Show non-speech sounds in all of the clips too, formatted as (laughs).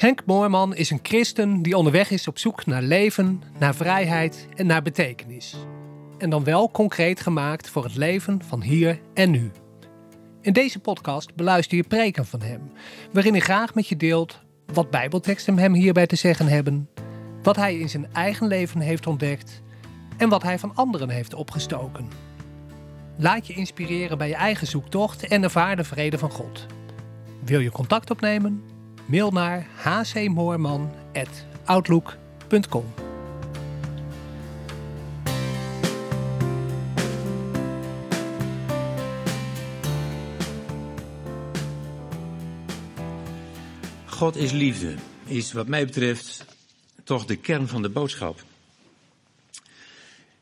Henk Moorman is een christen die onderweg is op zoek naar leven, naar vrijheid en naar betekenis. En dan wel concreet gemaakt voor het leven van hier en nu. In deze podcast beluister je preken van hem, waarin hij graag met je deelt wat bijbelteksten hem hierbij te zeggen hebben, wat hij in zijn eigen leven heeft ontdekt en wat hij van anderen heeft opgestoken. Laat je inspireren bij je eigen zoektocht en ervaar de vrede van God. Wil je contact opnemen? Mail naar hcmoorman.outlook.com. God is liefde, is wat mij betreft toch de kern van de boodschap.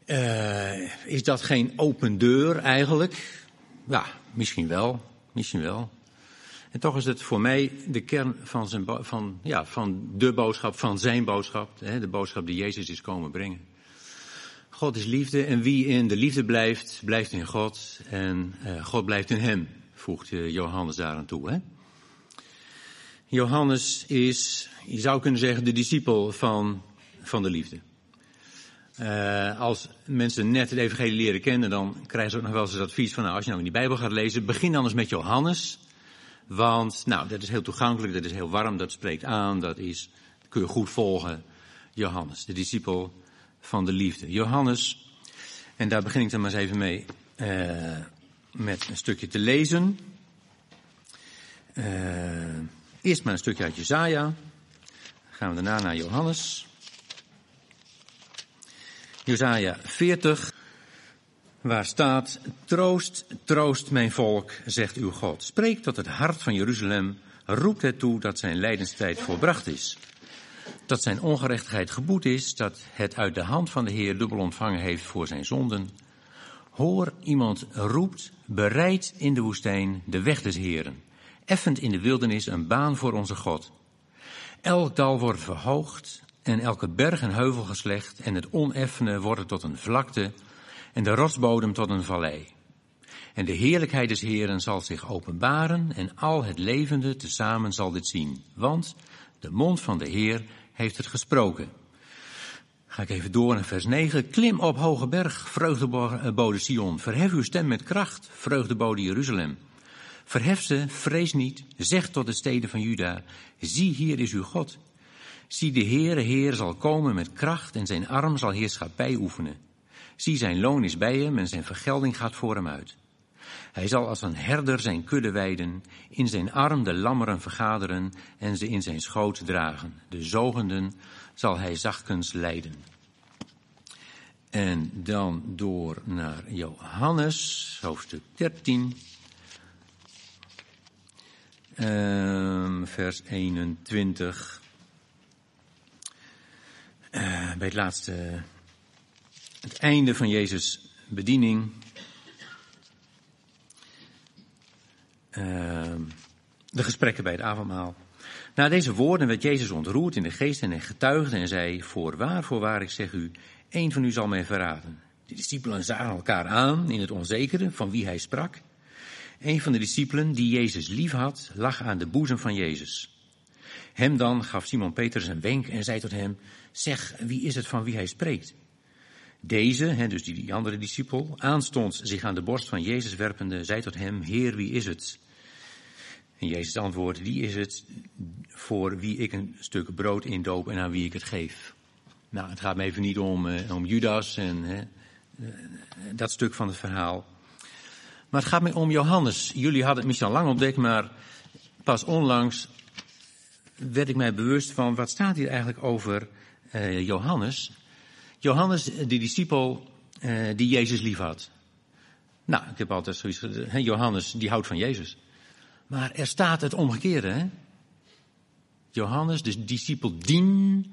Uh, is dat geen open deur eigenlijk? Ja, misschien wel, misschien wel. En toch is het voor mij de kern van, zijn, van, ja, van de boodschap, van zijn boodschap, hè, de boodschap die Jezus is komen brengen. God is liefde en wie in de liefde blijft, blijft in God en uh, God blijft in hem, voegt uh, Johannes daaraan toe. Hè? Johannes is, je zou kunnen zeggen, de discipel van, van de liefde. Uh, als mensen net het evangelie leren kennen, dan krijgen ze ook nog wel eens het advies van, nou, als je nou in die Bijbel gaat lezen, begin dan eens met Johannes. Want, nou, dat is heel toegankelijk, dat is heel warm, dat spreekt aan, dat is, kun je goed volgen. Johannes, de discipel van de liefde. Johannes, en daar begin ik dan maar eens even mee, uh, met een stukje te lezen. Uh, eerst maar een stukje uit Jezaja. Gaan we daarna naar Johannes. Jezaja 40, waar staat, troost, troost mijn volk, zegt uw God. Spreek tot het hart van Jeruzalem, roept het toe dat zijn lijdenstijd volbracht is. Dat zijn ongerechtigheid geboet is, dat het uit de hand van de Heer dubbel ontvangen heeft voor zijn zonden. Hoor, iemand roept, bereid in de woestijn de weg des Heeren. Effend in de wildernis een baan voor onze God. Elk dal wordt verhoogd en elke berg en heuvel geslecht en het oneffene wordt tot een vlakte en de rotsbodem tot een vallei. En de heerlijkheid des Heeren zal zich openbaren en al het levende tezamen zal dit zien. Want de mond van de Heer heeft het gesproken. Ga ik even door naar vers 9. Klim op hoge berg, vreugdebode Sion. Verhef uw stem met kracht, vreugdebode Jeruzalem. Verhef ze, vrees niet, zeg tot de steden van Juda, zie hier is uw God. Zie de Heere Heer zal komen met kracht en zijn arm zal heerschappij oefenen. Zie zijn loon is bij hem en zijn vergelding gaat voor hem uit. Hij zal als een herder zijn kudde weiden, in zijn arm de lammeren vergaderen en ze in zijn schoot dragen. De zogenden zal hij zachtkens leiden. En dan door naar Johannes, hoofdstuk 13. Uh, vers 21. Uh, bij het laatste, het einde van Jezus' bediening. Uh, de gesprekken bij het avondmaal. Na deze woorden werd Jezus ontroerd in de geest en hij getuigde en zei, voorwaar, voorwaar, ik zeg u, één van u zal mij verraden. De discipelen zagen elkaar aan in het onzekere van wie hij sprak. Een van de discipelen die Jezus lief had, lag aan de boezem van Jezus. Hem dan gaf Simon Petrus een wenk en zei tot hem, zeg, wie is het van wie hij spreekt? Deze, dus die, andere discipel, aanstonds zich aan de borst van Jezus werpende, zei tot hem, Heer, wie is het? En Jezus antwoordde, die is het voor wie ik een stuk brood indoop en aan wie ik het geef. Nou, het gaat me even niet om, eh, om Judas en eh, dat stuk van het verhaal. Maar het gaat me om Johannes. Jullie hadden het misschien al lang ontdekt, maar pas onlangs werd ik mij bewust van wat staat hier eigenlijk over uh, Johannes. Johannes, de discipel uh, die Jezus lief had. Nou, ik heb altijd zoiets gezegd, Johannes die houdt van Jezus. Maar er staat het omgekeerde, hè? Johannes, de discipel dien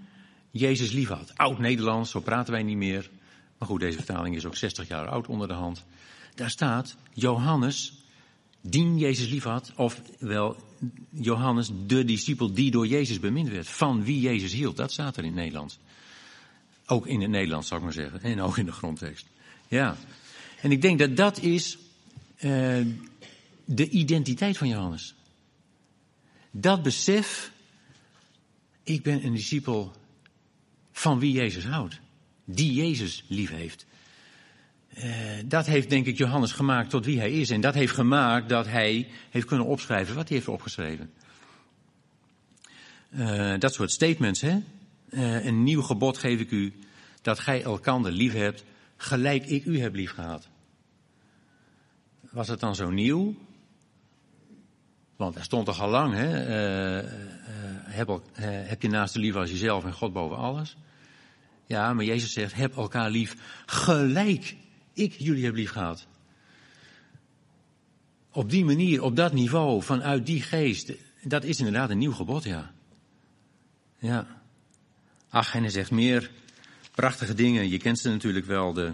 Jezus lief had. Oud-Nederlands, zo praten wij niet meer. Maar goed, deze vertaling is ook 60 jaar oud onder de hand. Daar staat Johannes, dien Jezus lief had, of wel Johannes, de discipel die door Jezus bemind werd, van wie Jezus hield. Dat staat er in het Nederlands. Ook in het Nederlands, zou ik maar zeggen. En ook in de grondtekst. Ja. En ik denk dat dat is uh, de identiteit van Johannes. Dat besef ik ben een discipel van wie Jezus houdt. Die Jezus lief heeft. Uh, dat heeft denk ik Johannes gemaakt tot wie hij is. En dat heeft gemaakt dat hij heeft kunnen opschrijven wat hij heeft opgeschreven. Uh, dat soort statements, hè. Uh, een nieuw gebod geef ik u, dat gij elkander lief hebt, gelijk ik u heb lief gehad. Was het dan zo nieuw? Want er stond toch al lang, hè? heb, heb je naast de lief als jezelf en God boven alles. Ja, maar Jezus zegt, heb elkaar lief gelijk ik jullie heb lief gehad. Op die manier, op dat niveau, vanuit die geest, dat is inderdaad een nieuw gebod, ja. Ja. Ach, en hij zegt meer prachtige dingen. Je kent ze natuurlijk wel, de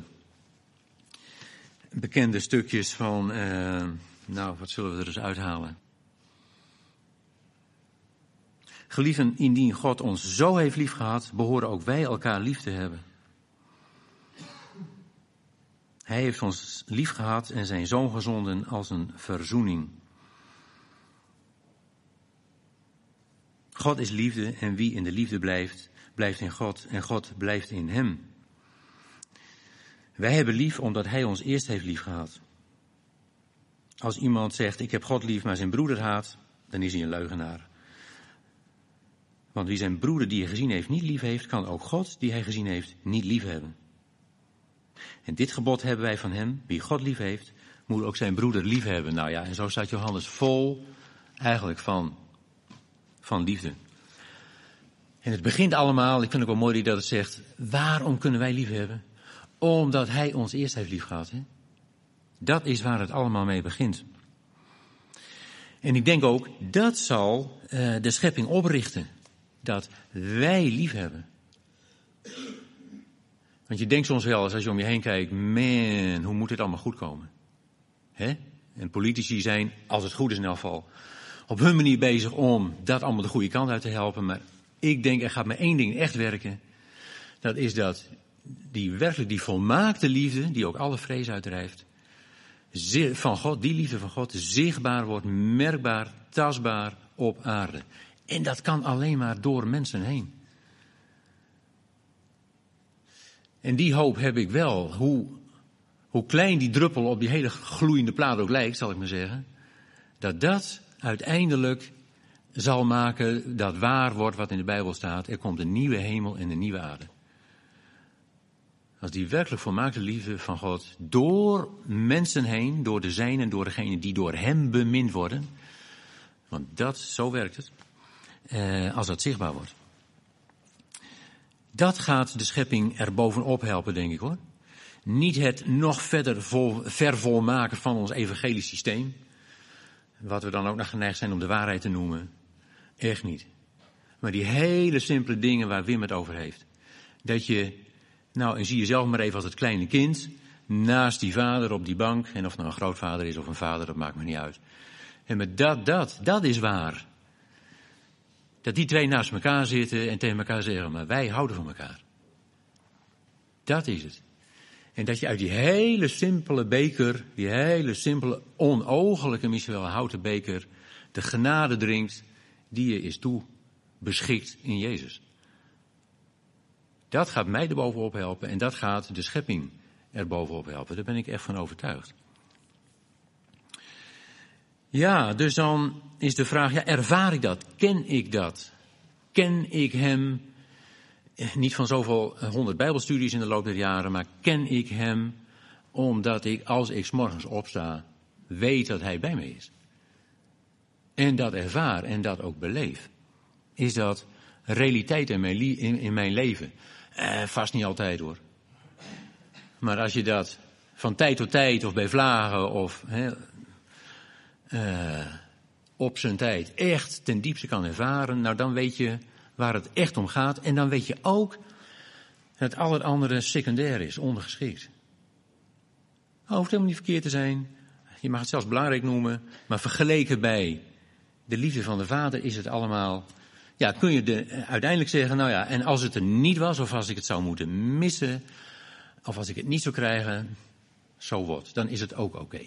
bekende stukjes van, uh, nou, wat zullen we er eens uithalen? Gelieven, indien God ons zo heeft lief gehad, behoren ook wij elkaar lief te hebben. Hij heeft ons lief gehad en zijn zoon gezonden als een verzoening. God is liefde en wie in de liefde blijft, blijft in God en God blijft in hem. Wij hebben lief omdat hij ons eerst heeft lief gehad. Als iemand zegt ik heb God lief maar zijn broeder haat, dan is hij een leugenaar. Want wie zijn broeder die hij gezien heeft niet lief heeft, kan ook God die hij gezien heeft niet lief hebben. En dit gebod hebben wij van hem, wie God lief heeft, moet ook zijn broeder lief hebben. Nou ja, en zo staat Johannes vol eigenlijk van, van liefde. En het begint allemaal, ik vind het wel mooi dat het zegt, waarom kunnen wij lief hebben? Omdat hij ons eerst heeft lief gehad. Hè? Dat is waar het allemaal mee begint. En ik denk ook, dat zal uh, de schepping oprichten. Dat wij lief hebben. Want je denkt soms wel als je om je heen kijkt, man, hoe moet dit allemaal goed komen? Hè? En politici zijn, als het goed is in elk geval, op hun manier bezig om dat allemaal de goede kant uit te helpen. Maar ik denk, er gaat maar één ding echt werken. Dat is dat die werkelijk die volmaakte liefde, die ook alle vrees uitdrijft, van God, die liefde van God, zichtbaar wordt, merkbaar, tastbaar op aarde. En dat kan alleen maar door mensen heen. En die hoop heb ik wel. Hoe, hoe klein die druppel op die hele gloeiende plaat ook lijkt, zal ik maar zeggen. Dat dat uiteindelijk zal maken dat waar wordt wat in de Bijbel staat. Er komt een nieuwe hemel en een nieuwe aarde. Als die werkelijk volmaakte liefde van God door mensen heen, door de zijnen, door degenen die door hem bemind worden. Want dat, zo werkt het. Eh, als dat zichtbaar wordt. Dat gaat de schepping er bovenop helpen, denk ik hoor. Niet het nog verder vol, vervolmaken van ons evangelisch systeem. Wat we dan ook nog geneigd zijn om de waarheid te noemen. Echt niet. Maar die hele simpele dingen waar Wim het over heeft. Dat je, nou en zie jezelf maar even als het kleine kind. Naast die vader op die bank. En of nou een grootvader is of een vader, dat maakt me niet uit. En met dat, dat, dat is waar. Dat die twee naast elkaar zitten en tegen elkaar zeggen, maar wij houden van elkaar. Dat is het. En dat je uit die hele simpele beker, die hele simpele, onogelijke, misschien wel houten beker, de genade drinkt die je is toe beschikt in Jezus. Dat gaat mij er bovenop helpen en dat gaat de schepping er bovenop helpen. Daar ben ik echt van overtuigd. Ja, dus dan is de vraag, ja, ervaar ik dat? Ken ik dat? Ken ik hem? Eh, niet van zoveel eh, honderd bijbelstudies in de loop der jaren, maar ken ik hem omdat ik als ik s morgens opsta, weet dat hij bij me is. En dat ervaar en dat ook beleef. Is dat realiteit in mijn, in, mijn leven? Eh, vast niet altijd hoor. Maar als je dat van tijd tot tijd of bij vlagen of uh, op zijn tijd echt ten diepste kan ervaren, nou dan weet je waar het echt om gaat. En dan weet je ook dat al het andere secundair is, ondergeschikt. Hoeft helemaal niet verkeerd te zijn. Je mag het zelfs belangrijk noemen. Maar vergeleken bij de liefde van de vader is het allemaal. Ja, kun je de, uiteindelijk zeggen, nou ja, en als het er niet was, of als ik het zou moeten missen, of als ik het niet zou krijgen, zo so wat, dan is het ook oké.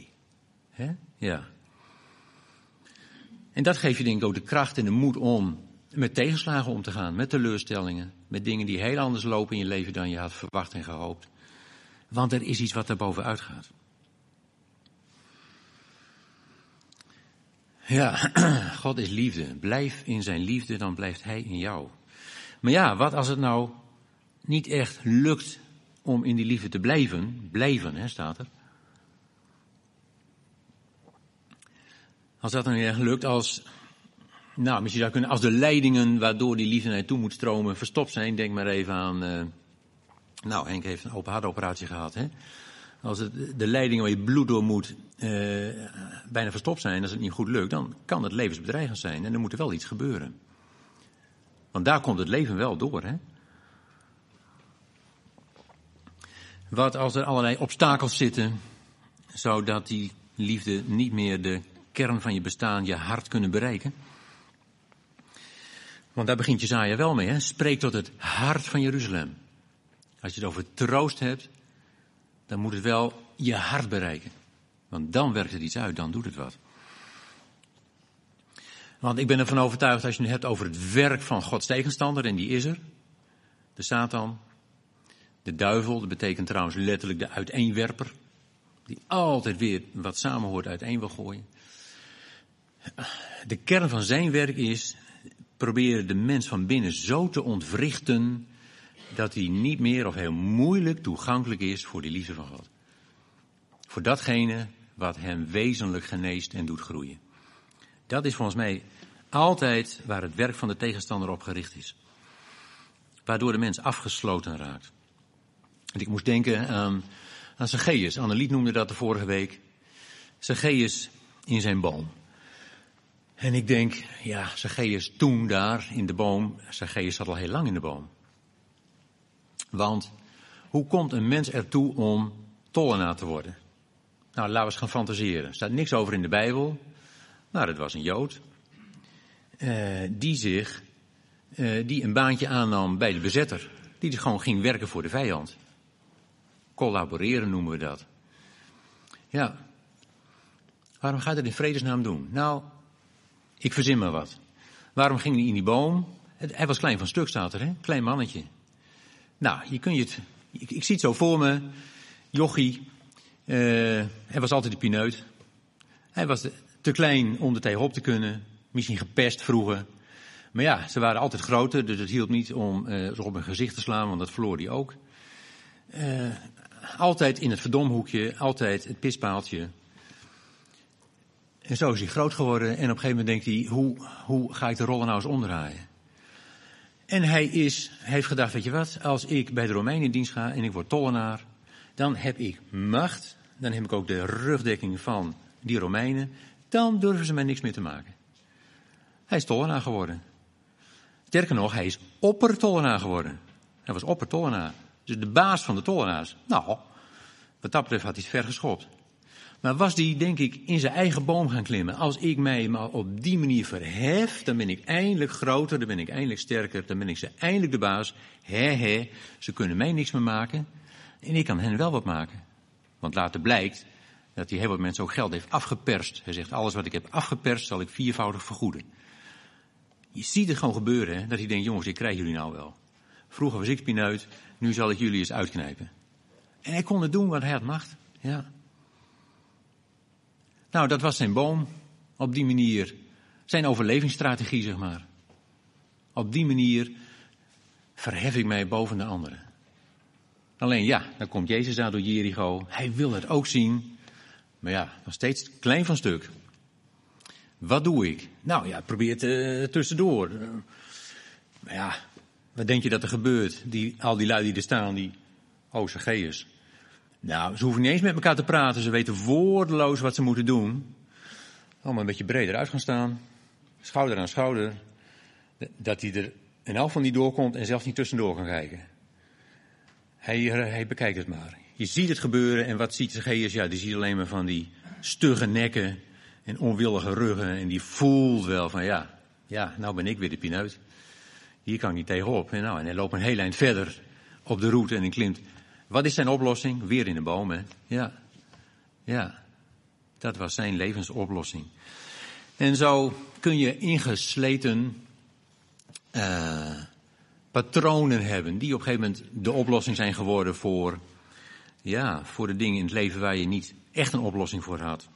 Okay. Ja. En dat geeft je denk ik ook de kracht en de moed om met tegenslagen om te gaan, met teleurstellingen, met dingen die heel anders lopen in je leven dan je had verwacht en gehoopt. Want er is iets wat er bovenuit gaat. Ja, (clears throat) God is liefde. Blijf in zijn liefde, dan blijft hij in jou. Maar ja, wat als het nou niet echt lukt om in die liefde te blijven? Blijven, hè, staat er. Als dat dan niet echt lukt, als, nou, misschien zou kunnen, als de leidingen waardoor die liefde naartoe moet stromen verstopt zijn, denk maar even aan, uh, nou, Henk heeft een open hartoperatie gehad, hè. Als de leidingen waar je bloed door moet uh, bijna verstopt zijn, als het niet goed lukt, dan kan het levensbedreigend zijn en er moet er wel iets gebeuren. Want daar komt het leven wel door, hè. Wat als er allerlei obstakels zitten, zodat die liefde niet meer de kern van je bestaan, je hart kunnen bereiken? Want daar begint Jezaja wel mee, hè? Spreek tot het hart van Jeruzalem. Als je het over troost hebt, dan moet het wel je hart bereiken. Want dan werkt het iets uit, dan doet het wat. Want ik ben ervan overtuigd, als je het hebt over het werk van Gods tegenstander, en die is er, de Satan, de duivel, dat betekent trouwens letterlijk de uiteenwerper, die altijd weer wat samenhoort uiteen wil gooien. De kern van zijn werk is proberen de mens van binnen zo te ontwrichten dat hij niet meer of heel moeilijk toegankelijk is voor die liefde van God. Voor datgene wat hem wezenlijk geneest en doet groeien. Dat is volgens mij altijd waar het werk van de tegenstander op gericht is. Waardoor de mens afgesloten raakt. En ik moest denken aan, aan Zacchaeus. Noemde dat de vorige week. Zacchaeus in zijn boom. En ik denk, ja, Zacchaeus toen daar in de boom, Zacchaeus zat al heel lang in de boom. Want hoe komt een mens ertoe om tollenaar te worden? Nou, laten we eens gaan fantaseren. Er staat niks over in de Bijbel. Nou, dat was een Jood. Uh, die zich, uh, die een baantje aannam bij de bezetter. Die dus gewoon ging werken voor de vijand. Collaboreren noemen we dat. Ja. Waarom gaat het in vredesnaam doen? Nou, ik verzin maar wat. Waarom ging hij in die boom? Hij was klein van stuk, staat er, hè? Klein mannetje. Nou, je kun je het. Ik, ik zie het zo voor me. Jochie. Uh, hij was altijd de pineut. Hij was te klein om er tegenop te kunnen. Misschien gepest vroeger. Maar ja, ze waren altijd groter, dus het hielp niet om uh, ze op hun gezicht te slaan, want dat verloor hij ook. Uh, altijd in het verdomhoekje, altijd het pispaaltje. En zo is hij groot geworden en op een gegeven moment denkt hij, hoe, hoe ga ik de rollen nou eens omdraaien? En hij, is, heeft gedacht, weet je wat, als ik bij de Romeinen in dienst ga en ik word tollenaar, dan heb ik macht, dan heb ik ook de rugdekking van die Romeinen, dan durven ze mij niks meer te maken. Hij is tollenaar geworden. Sterker nog, hij is oppertollenaar geworden. Hij was oppertollenaar. Dus de baas van de tollenaars. Nou, wat dat betreft had hij het ver geschopt. Maar was die, denk ik, in zijn eigen boom gaan klimmen. Als ik mij maar op die manier verhef, dan ben ik eindelijk groter, dan ben ik eindelijk sterker, dan ben ik ze eindelijk de baas. Hé, hé, ze kunnen mij niks meer maken. En ik kan hen wel wat maken. Want later blijkt dat hij heel wat mensen ook geld heeft afgeperst. Hij zegt, alles wat ik heb afgeperst zal ik viervoudig vergoeden. Je ziet het gewoon gebeuren, hè? dat hij denkt, jongens, ik krijg jullie nou wel. Vroeger was ik pineut, nu zal ik jullie eens uitknijpen. En hij kon het doen, want hij had macht. Ja. Nou, dat was zijn boom. Op die manier. Zijn overlevingsstrategie, zeg maar. Op die manier verhef ik mij boven de anderen. Alleen ja, dan komt Jezus daar door Jericho. Hij wil het ook zien. Maar ja, nog steeds klein van stuk. Wat doe ik? Nou ja, probeer het uh, tussendoor. Uh, maar ja, wat denk je dat er gebeurt? Die, al die lui die er staan, die... Oh, Zacchaeus. Nou, ze hoeven niet eens met elkaar te praten. Ze weten woordeloos wat ze moeten doen. Allemaal een beetje breder uit gaan staan. Schouder aan schouder. Dat hij er een elf van die doorkomt en zelfs niet tussendoor kan kijken. Hij, hij bekijkt het maar. Je ziet het gebeuren en wat ziet Zacchaeus? Ja, die ziet alleen maar van die stugge nekken en onwillige ruggen. En die voelt wel van ja, ja, nou ben ik weer de pineut. Hier kan ik niet tegenop. En, nou, en hij loopt een heel eind verder op de route en hij klimt wat is zijn oplossing? Weer in de bomen. Ja, ja. Dat was zijn levensoplossing. En zo kun je ingesleten uh, patronen hebben die op een gegeven moment de oplossing zijn geworden voor, ja, voor de dingen in het leven waar je niet echt een oplossing voor had.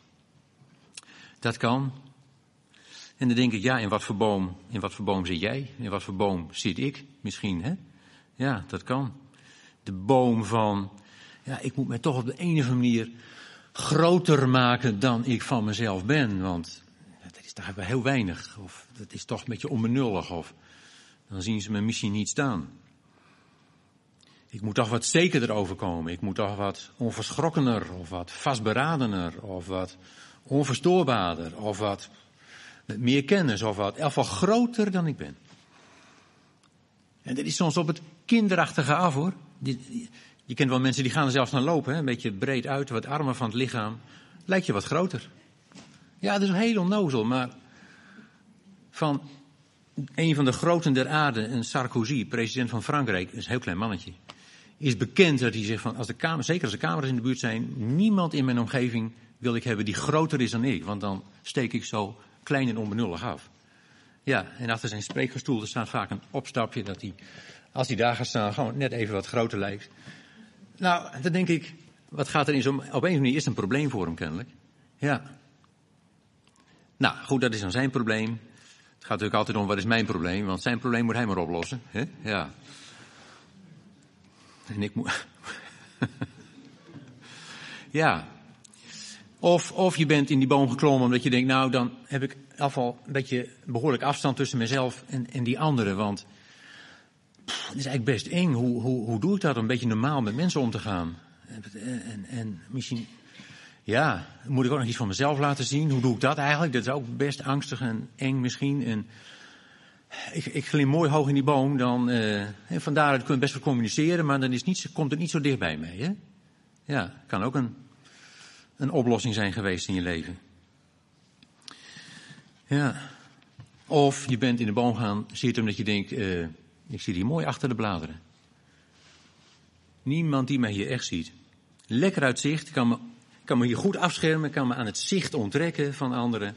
Dat kan. En dan denk ik, ja, in wat voor boom, in wat voor boom zit jij? In wat voor boom zit ik misschien, hè? Ja, dat kan. De boom van, ja, ik moet mij toch op de een of manier groter maken dan ik van mezelf ben, want dat is toch heel weinig, of dat is toch een beetje onbenullig, of dan zien ze me misschien niet staan. Ik moet toch wat zekerder overkomen. Ik moet toch wat onverschrokkener, of wat vastberadener, of wat onverstoorbaarder, of wat met meer kennis, of wat in groter dan ik ben. En dat is soms op het kinderachtige af hoor. Je kent wel mensen die gaan er zelfs naar lopen, hè? een beetje breed uit, wat armen van het lichaam. Lijkt je wat groter. Ja, dat is heel onnozel, maar van een van de groten der aarde, een Sarkozy, president van Frankrijk, is een heel klein mannetje, is bekend dat hij zegt van, als de kamer, zeker als de camera's in de buurt zijn, niemand in mijn omgeving wil ik hebben die groter is dan ik, want dan steek ik zo klein en onbenullig af. Ja, en achter zijn spreekgestoel er staat vaak een opstapje dat hij, als hij daar staan, gewoon net even wat groter lijkt. Nou, dan denk ik, wat gaat er in zo'n, op een manier is een probleem voor hem kennelijk. Ja. Nou, goed, dat is dan zijn probleem. Het gaat natuurlijk altijd om, wat is mijn probleem? Want zijn probleem moet hij maar oplossen. Hè? Ja. En ik moet... (laughs) ja. Of, of je bent in die boom geklommen omdat je denkt, nou dan heb ik afval een beetje behoorlijk afstand tussen mezelf en, en die anderen. Want het is eigenlijk best eng. Hoe, hoe, hoe doe ik dat om een beetje normaal met mensen om te gaan? En, en, en misschien, ja, moet ik ook nog iets van mezelf laten zien? Hoe doe ik dat eigenlijk? Dat is ook best angstig en eng misschien. En ik, ik glim mooi hoog in die boom, dan, uh, en van daaruit kun je best wel communiceren, maar dan is niet, komt het niet zo dichtbij mee. Hè? Ja, kan ook een, een oplossing zijn geweest in je leven. Ja. Of je bent in de boom gaan zitten omdat je denkt, uh, ik zit hier mooi achter de bladeren. Niemand die mij hier echt ziet. Lekker uitzicht, kan me, kan me hier goed afschermen, kan me aan het zicht onttrekken van anderen.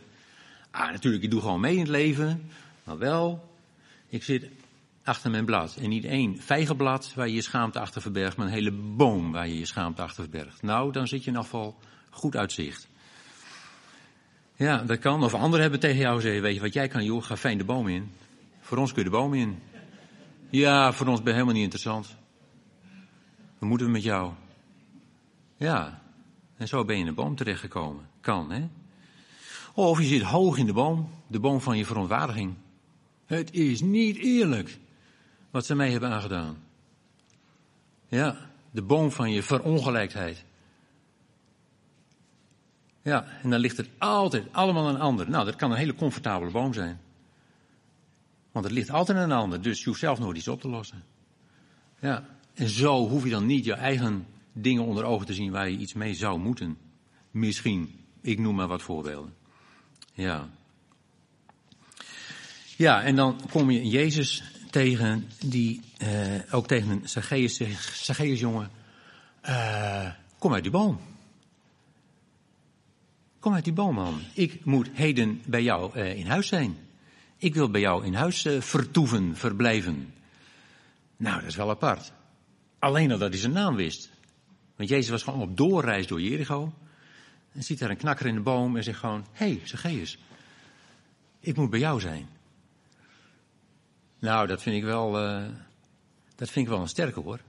Ah, natuurlijk, ik doe gewoon mee in het leven. Maar wel, ik zit achter mijn blad. En niet één vijgenblad waar je je schaamte achter verbergt, maar een hele boom waar je je schaamte achter verbergt. Nou, dan zit je in afval goed uitzicht. Ja, dat kan. Of anderen hebben tegen jou gezegd, weet je wat jij kan, joh, ga fijn de boom in. Voor ons kun je de boom in. Ja, voor ons ben je helemaal niet interessant. Wat moeten we met jou? Ja, en zo ben je in de boom terechtgekomen. Kan, hè? Of je zit hoog in de boom, de boom van je verontwaardiging. Het is niet eerlijk wat ze mij hebben aangedaan. Ja, de boom van je verongelijkheid. Ja, en dan ligt het altijd allemaal een ander. Nou, dat kan een hele comfortabele boom zijn. Want het ligt altijd aan een ander, dus je hoeft zelf nooit iets op te lossen. Ja, en zo hoef je dan niet je eigen dingen onder ogen te zien waar je iets mee zou moeten. Misschien, ik noem maar wat voorbeelden. Ja. Ja, en dan kom je Jezus tegen, die uh, ook tegen een Zacchaeus zegt, jongen, uh, kom uit die boom. Kom uit die boom, man. Ik moet heden bij jou uh, in huis zijn. Ik wil bij jou in huis vertoeven, verblijven. Nou, dat is wel apart. Alleen al dat hij zijn naam wist. Want Jezus was gewoon op doorreis door Jericho. En ziet daar een knakker in de boom en zegt gewoon, hé, hey, Zacchaeus, ik moet bij jou zijn. Nou, dat vind ik wel, uh, dat vind ik wel een sterke hoor.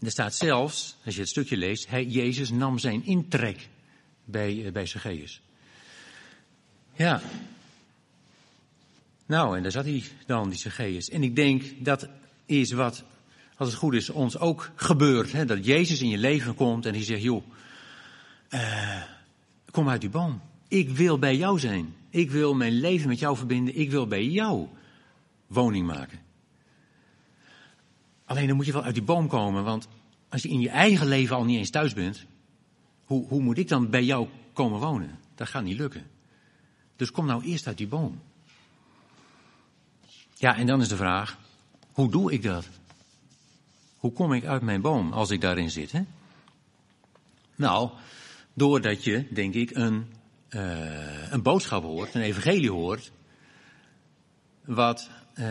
er staat zelfs, als je het stukje leest, hij, Jezus nam zijn intrek bij, uh, bij Zacchaeus. Ja. Nou, en daar zat hij dan, die Zacchaeus. En ik denk, dat is wat, als het goed is, ons ook gebeurt. Hè? Dat Jezus in je leven komt en die zegt, joh, uh, kom uit die boom. Ik wil bij jou zijn. Ik wil mijn leven met jou verbinden. Ik wil bij jou woning maken. Alleen dan moet je wel uit die boom komen, want als je in je eigen leven al niet eens thuis bent, hoe, hoe moet ik dan bij jou komen wonen? Dat gaat niet lukken. Dus kom nou eerst uit die boom. Ja, en dan is de vraag, hoe doe ik dat? Hoe kom ik uit mijn boom als ik daarin zit? Hè? Nou, doordat je, denk ik, een, uh, een boodschap hoort, een evangelie hoort, wat uh,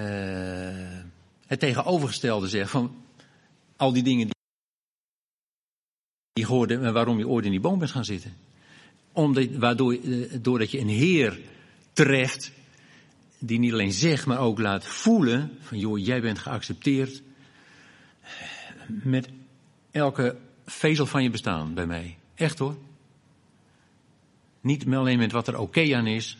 het tegenovergestelde zegt van al die dingen die je hoorde waarom je ooit in die boom bent gaan zitten. Omdat, waardoor, doordat je een Heer treft die niet alleen zegt, maar ook laat voelen van joh, jij bent geaccepteerd met elke vezel van je bestaan bij mij. Echt hoor. Niet alleen met wat er oké aan is,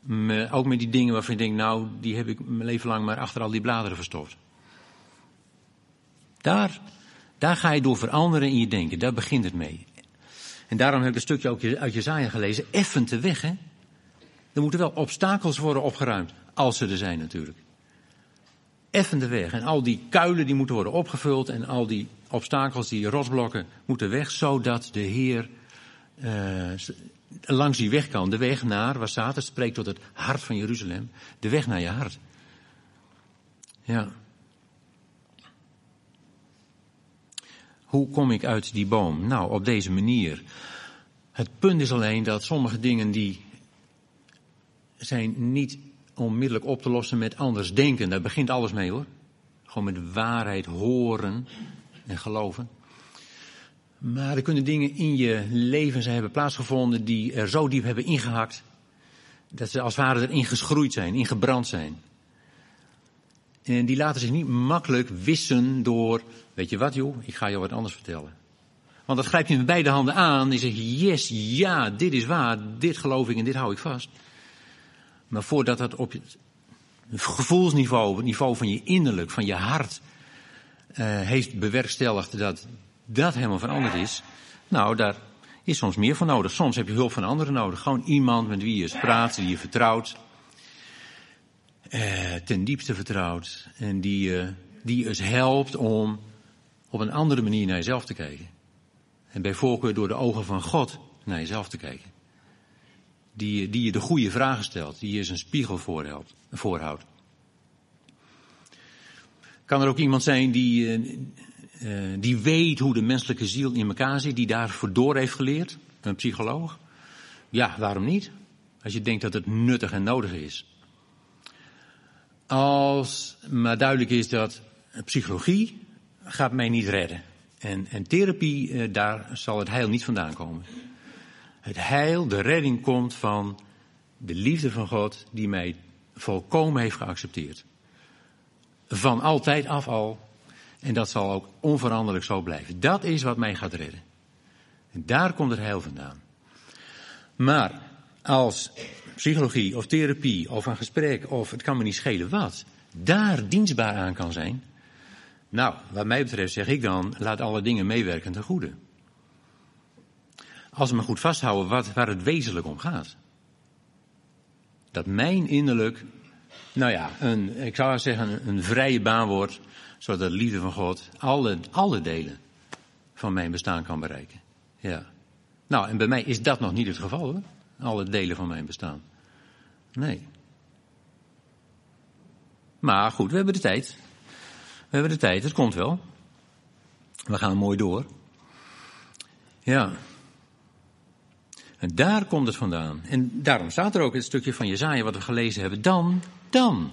maar ook met die dingen waarvan je denkt, nou, die heb ik mijn leven lang maar achter al die bladeren verstopt. Daar, daar ga je door veranderen in je denken, daar begint het mee. En daarom heb ik een stukje ook uit Jezaja gelezen, effen te weg hè. Er moeten wel obstakels worden opgeruimd, als ze er zijn natuurlijk. Effen de weg. En al die kuilen die moeten worden opgevuld en al die obstakels, die rotsblokken moeten weg, zodat de Heer uh, langs die weg kan. De weg naar, waar Satan spreekt tot het hart van Jeruzalem, de weg naar je hart. Ja. Hoe kom ik uit die boom? Nou, op deze manier. Het punt is alleen dat sommige dingen die zijn niet onmiddellijk op te lossen met anders denken. Daar begint alles mee hoor. Gewoon met waarheid horen en geloven. Maar er kunnen dingen in je leven zijn hebben plaatsgevonden die er zo diep hebben ingehakt. Dat ze als het ware erin geschroeid zijn, ingebrand zijn. En die laten zich niet makkelijk wissen door, weet je wat joh, ik ga je wat anders vertellen. Want dat grijp je met beide handen aan en zeg je, yes, ja, dit is waar, dit geloof ik en dit hou ik vast. Maar voordat dat op het gevoelsniveau, het niveau van je innerlijk, van je hart, uh, heeft bewerkstelligd dat dat helemaal veranderd is. Nou, daar is soms meer voor nodig. Soms heb je hulp van anderen nodig. Gewoon iemand met wie je praat, die je vertrouwt. Uh, ten diepste vertrouwt. En die, uh, die eens helpt om op een andere manier naar jezelf te kijken. En bij voorkeur door de ogen van God naar jezelf te kijken die, die je de goede vragen stelt, die je eens een spiegel voorhoudt. Kan er ook iemand zijn die, uh, uh, die weet hoe de menselijke ziel in elkaar zit, die daarvoor door heeft geleerd? Een psycholoog? Ja, waarom niet? Als je denkt dat het nuttig en nodig is. Als maar duidelijk is dat psychologie gaat mij niet redden. En, en therapie, uh, daar zal het heil niet vandaan komen het heil, de redding komt van de liefde van God die mij volkomen heeft geaccepteerd. Van altijd af al. En dat zal ook onveranderlijk zo blijven. Dat is wat mij gaat redden. En daar komt het heil vandaan. Maar als psychologie of therapie of een gesprek of het kan me niet schelen wat, daar dienstbaar aan kan zijn. Nou, wat mij betreft zeg ik dan, laat alle dingen meewerken ten goede. Als we maar goed vasthouden wat, waar het wezenlijk om gaat. Dat mijn innerlijk, nou ja, een, ik zou zeggen een, vrije baan wordt, zodat de liefde van God alle, alle delen van mijn bestaan kan bereiken. Ja. Nou, en bij mij is dat nog niet het geval hoor. Alle delen van mijn bestaan. Nee. Maar goed, we hebben de tijd. We hebben de tijd, het komt wel. We gaan mooi door. Ja. En daar komt het vandaan. En daarom staat er ook het stukje van Jezaja wat we gelezen hebben. Dan, dan.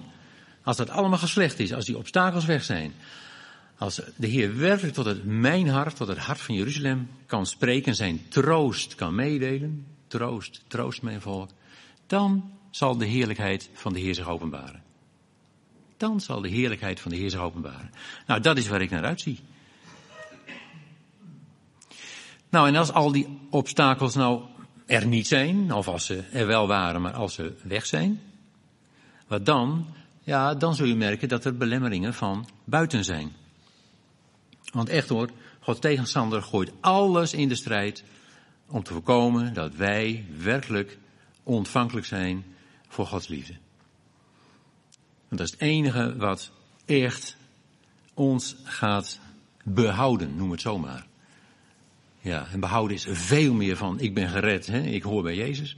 Als dat allemaal geslecht is, als die obstakels weg zijn. Als de Heer werkelijk tot het mijn hart, tot het hart van Jeruzalem kan spreken, zijn troost kan meedelen. Troost, troost mijn volk. Dan zal de heerlijkheid van de Heer zich openbaren. Dan zal de heerlijkheid van de Heer zich openbaren. Nou, dat is waar ik naar uitzie. Nou, en als al die obstakels nou er niet zijn, of als ze er wel waren, maar als ze weg zijn, wat dan? Ja, dan zul je merken dat er belemmeringen van buiten zijn. Want echt hoor, God tegenstander gooit alles in de strijd om te voorkomen dat wij werkelijk ontvankelijk zijn voor Gods liefde. Want dat is het enige wat echt ons gaat behouden, noem het zomaar. Ja, en behouden is veel meer van ik ben gered, hè? ik hoor bij Jezus.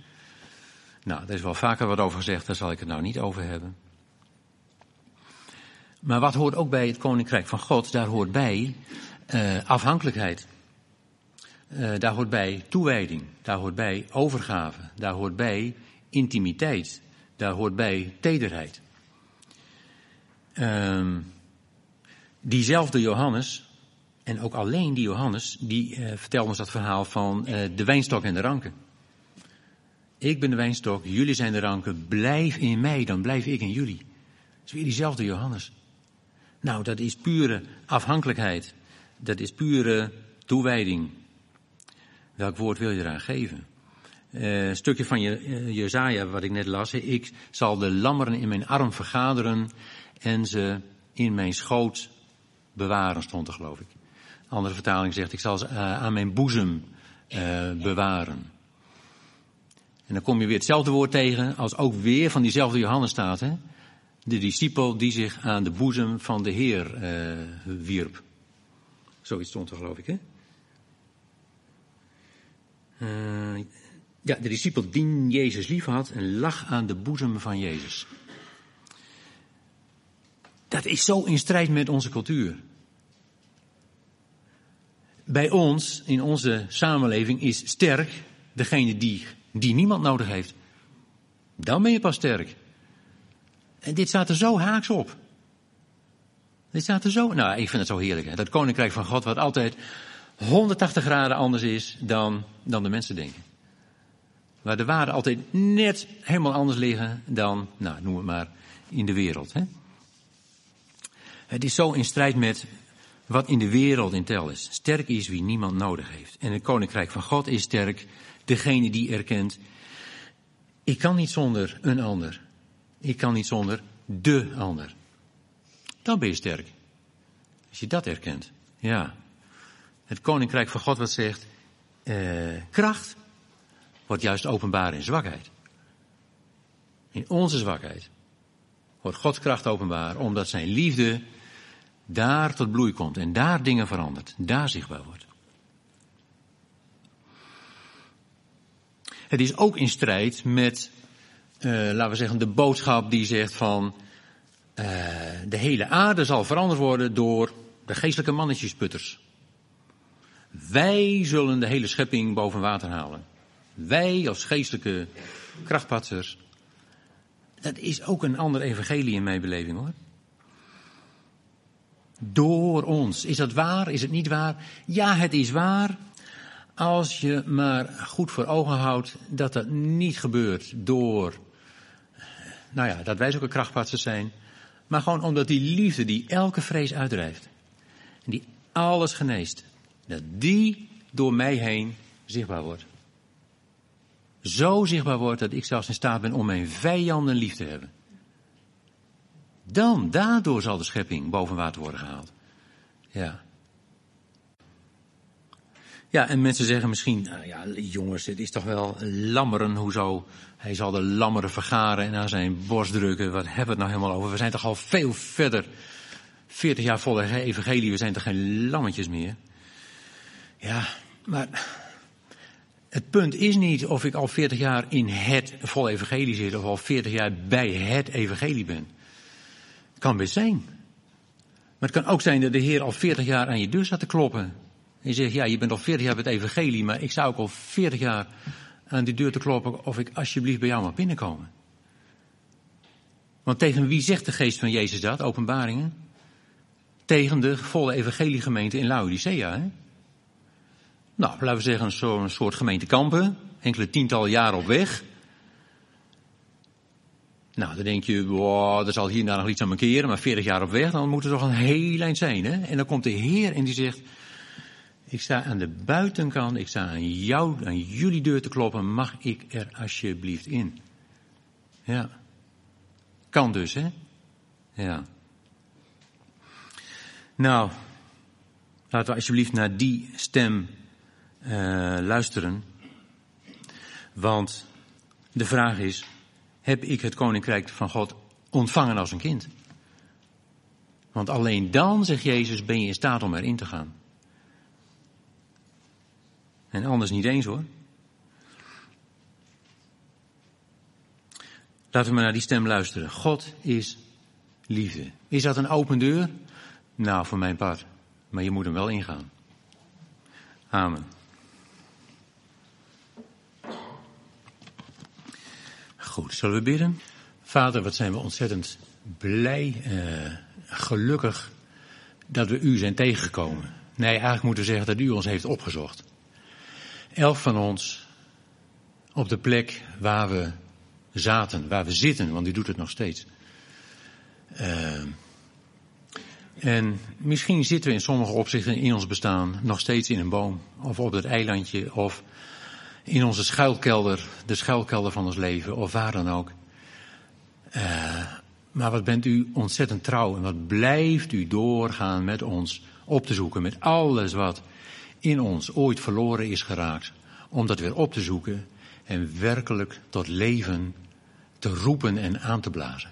Nou, daar is wel vaker wat over gezegd, daar zal ik het nou niet over hebben. Maar wat hoort ook bij het koninkrijk van God? Daar hoort bij uh, afhankelijkheid. Uh, daar hoort bij toewijding. Daar hoort bij overgave. Daar hoort bij intimiteit. Daar hoort bij tederheid. Ehm, diezelfde Johannes, en ook alleen die Johannes, die uh, vertelde ons dat verhaal van uh, de wijnstok en de ranken. Ik ben de wijnstok, jullie zijn de ranken, blijf in mij, dan blijf ik in jullie. Dat is weer diezelfde Johannes. Nou, dat is pure afhankelijkheid. Dat is pure toewijding. Welk woord wil je eraan geven? Uh, stukje van je, uh, Jezaja, wat ik net las. Ik zal de lammeren in mijn arm vergaderen en ze in mijn schoot bewaren, stond er geloof ik. Andere vertaling zegt, ik zal ze uh, aan mijn boezem bewaren. En dan kom je weer hetzelfde woord tegen als ook weer van diezelfde Johannes staat. Hè? De discipel die zich aan de boezem van de Heer wierp. Zoiets stond er geloof ik, hè? Ja, de discipel die Jezus lief had en lag aan de boezem van Jezus. Dat is zo in strijd met onze cultuur. Bij ons, in onze samenleving, is sterk degene die, die niemand nodig heeft. Dan ben je pas sterk. En dit staat er zo haaks op. Dit staat er zo. Nou, ik vind het zo heerlijk. Hè? Dat koninkrijk van God, wat altijd 180 graden anders is dan, dan de mensen denken. Waar de waarden altijd net helemaal anders liggen dan, nou, noem het maar, in de wereld. Hè? Het is zo in strijd met wat in de wereld in tel is. Sterk is wie niemand nodig heeft. En het koninkrijk van God is sterk, degene die erkent, ik kan niet zonder een ander. Ik kan niet zonder de ander. Dan ben je sterk. Als je dat erkent. Ja. Het koninkrijk van God wat zegt, eh, kracht wordt juist openbaar in zwakheid. In onze zwakheid wordt Gods kracht openbaar, omdat zijn liefde daar tot bloei komt en daar dingen verandert, daar zichtbaar wordt. Het is ook in strijd met, uh, laten we zeggen, de boodschap die zegt van uh, de hele aarde zal veranderd worden door de geestelijke mannetjesputters. Wij zullen de hele schepping boven water halen. Wij als geestelijke krachtpatsers. Dat is ook een ander evangelie in mijn beleving hoor. Door ons. Is dat waar? Is het niet waar? Ja, het is waar. Als je maar goed voor ogen houdt dat dat niet gebeurt door, nou ja, dat wij zulke krachtpatsers zijn. Maar gewoon omdat die liefde die elke vrees uitdrijft. En die alles geneest. Dat die door mij heen zichtbaar wordt zo zichtbaar wordt dat ik zelfs in staat ben om mijn vijanden lief te hebben. Dan, daardoor zal de schepping boven water worden gehaald. Ja. Ja, en mensen zeggen misschien, nou ja, jongens, het is toch wel lammeren, hoezo? Hij zal de lammeren vergaren en aan zijn borst drukken. Wat hebben we het nou helemaal over? We zijn toch al veel verder. 40 jaar vol evangelie, we zijn toch geen lammetjes meer? Ja, maar het punt is niet of ik al 40 jaar in het vol evangelie zit of al 40 jaar bij het evangelie ben. Kan best zijn. Maar het kan ook zijn dat de Heer al 40 jaar aan je deur staat te kloppen. En je zegt, ja, je bent al 40 jaar bij het evangelie, maar ik zou ook al 40 jaar aan die deur te kloppen of ik alsjeblieft bij jou mag binnenkomen. Want tegen wie zegt de geest van Jezus dat, openbaringen? Tegen de volle evangeliegemeente in Laodicea, hè? Nou, laten we zeggen zo'n soort gemeente Kampen, enkele tientallen jaren op weg. Nou, dan denk je, wow, er zal hier nog iets aan me keren, maar 40 jaar op weg, dan moet het toch een heel eind zijn, hè? En dan komt de Heer en die zegt, ik sta aan de buitenkant, ik sta aan jou, aan jullie deur te kloppen, mag ik er alsjeblieft in? Ja. Kan dus, hè? Ja. Nou, laten we alsjeblieft naar die stem uh, luisteren. Want de vraag is, heb ik het koninkrijk van God ontvangen als een kind? Want alleen dan, zegt Jezus, ben je in staat om erin te gaan. En anders niet eens hoor. Laten we maar naar die stem luisteren. God is liefde. Is dat een open deur? Nou, voor mijn part. Maar je moet hem wel ingaan. Amen. Goed, zullen we bidden? Vader, wat zijn we ontzettend blij, uh, gelukkig dat we u zijn tegengekomen. Nee, eigenlijk moeten we zeggen dat u ons heeft opgezocht. Elk van ons op de plek waar we zaten, waar we zitten, want u doet het nog steeds. Uh, en misschien zitten we in sommige opzichten in ons bestaan nog steeds in een boom, of op het eilandje, of in onze schuilkelder, de schuilkelder van ons leven, of waar dan ook. Uh, maar wat bent u ontzettend trouw en wat blijft u doorgaan met ons op te zoeken, met alles wat in ons ooit verloren is geraakt, om dat weer op te zoeken en werkelijk tot leven te roepen en aan te blazen.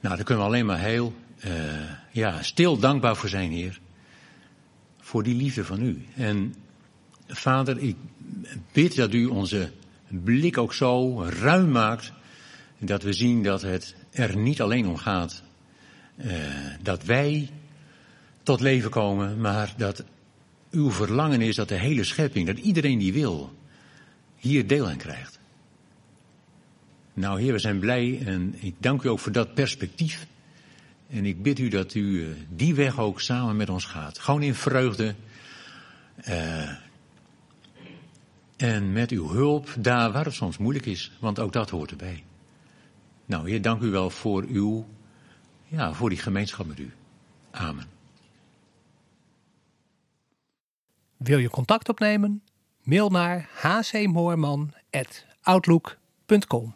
Nou, daar kunnen we alleen maar heel uh, ja, stil dankbaar voor zijn, Heer. Voor die liefde van u. En Vader, ik bid dat u onze blik ook zo ruim maakt. Dat we zien dat het er niet alleen om gaat uh, dat wij tot leven komen, maar dat uw verlangen is dat de hele schepping, dat iedereen die wil, hier deel aan krijgt. Nou Heer, we zijn blij en ik dank u ook voor dat perspectief. En ik bid u dat u uh, die weg ook samen met ons gaat. Gewoon in vreugde. Uh, en met uw hulp daar waar het soms moeilijk is, want ook dat hoort erbij. Nou Heer, dank u wel voor uw, ja, voor die gemeenschap met u. Amen. Wil je contact opnemen? Mail naar hcmoorman.outlook.com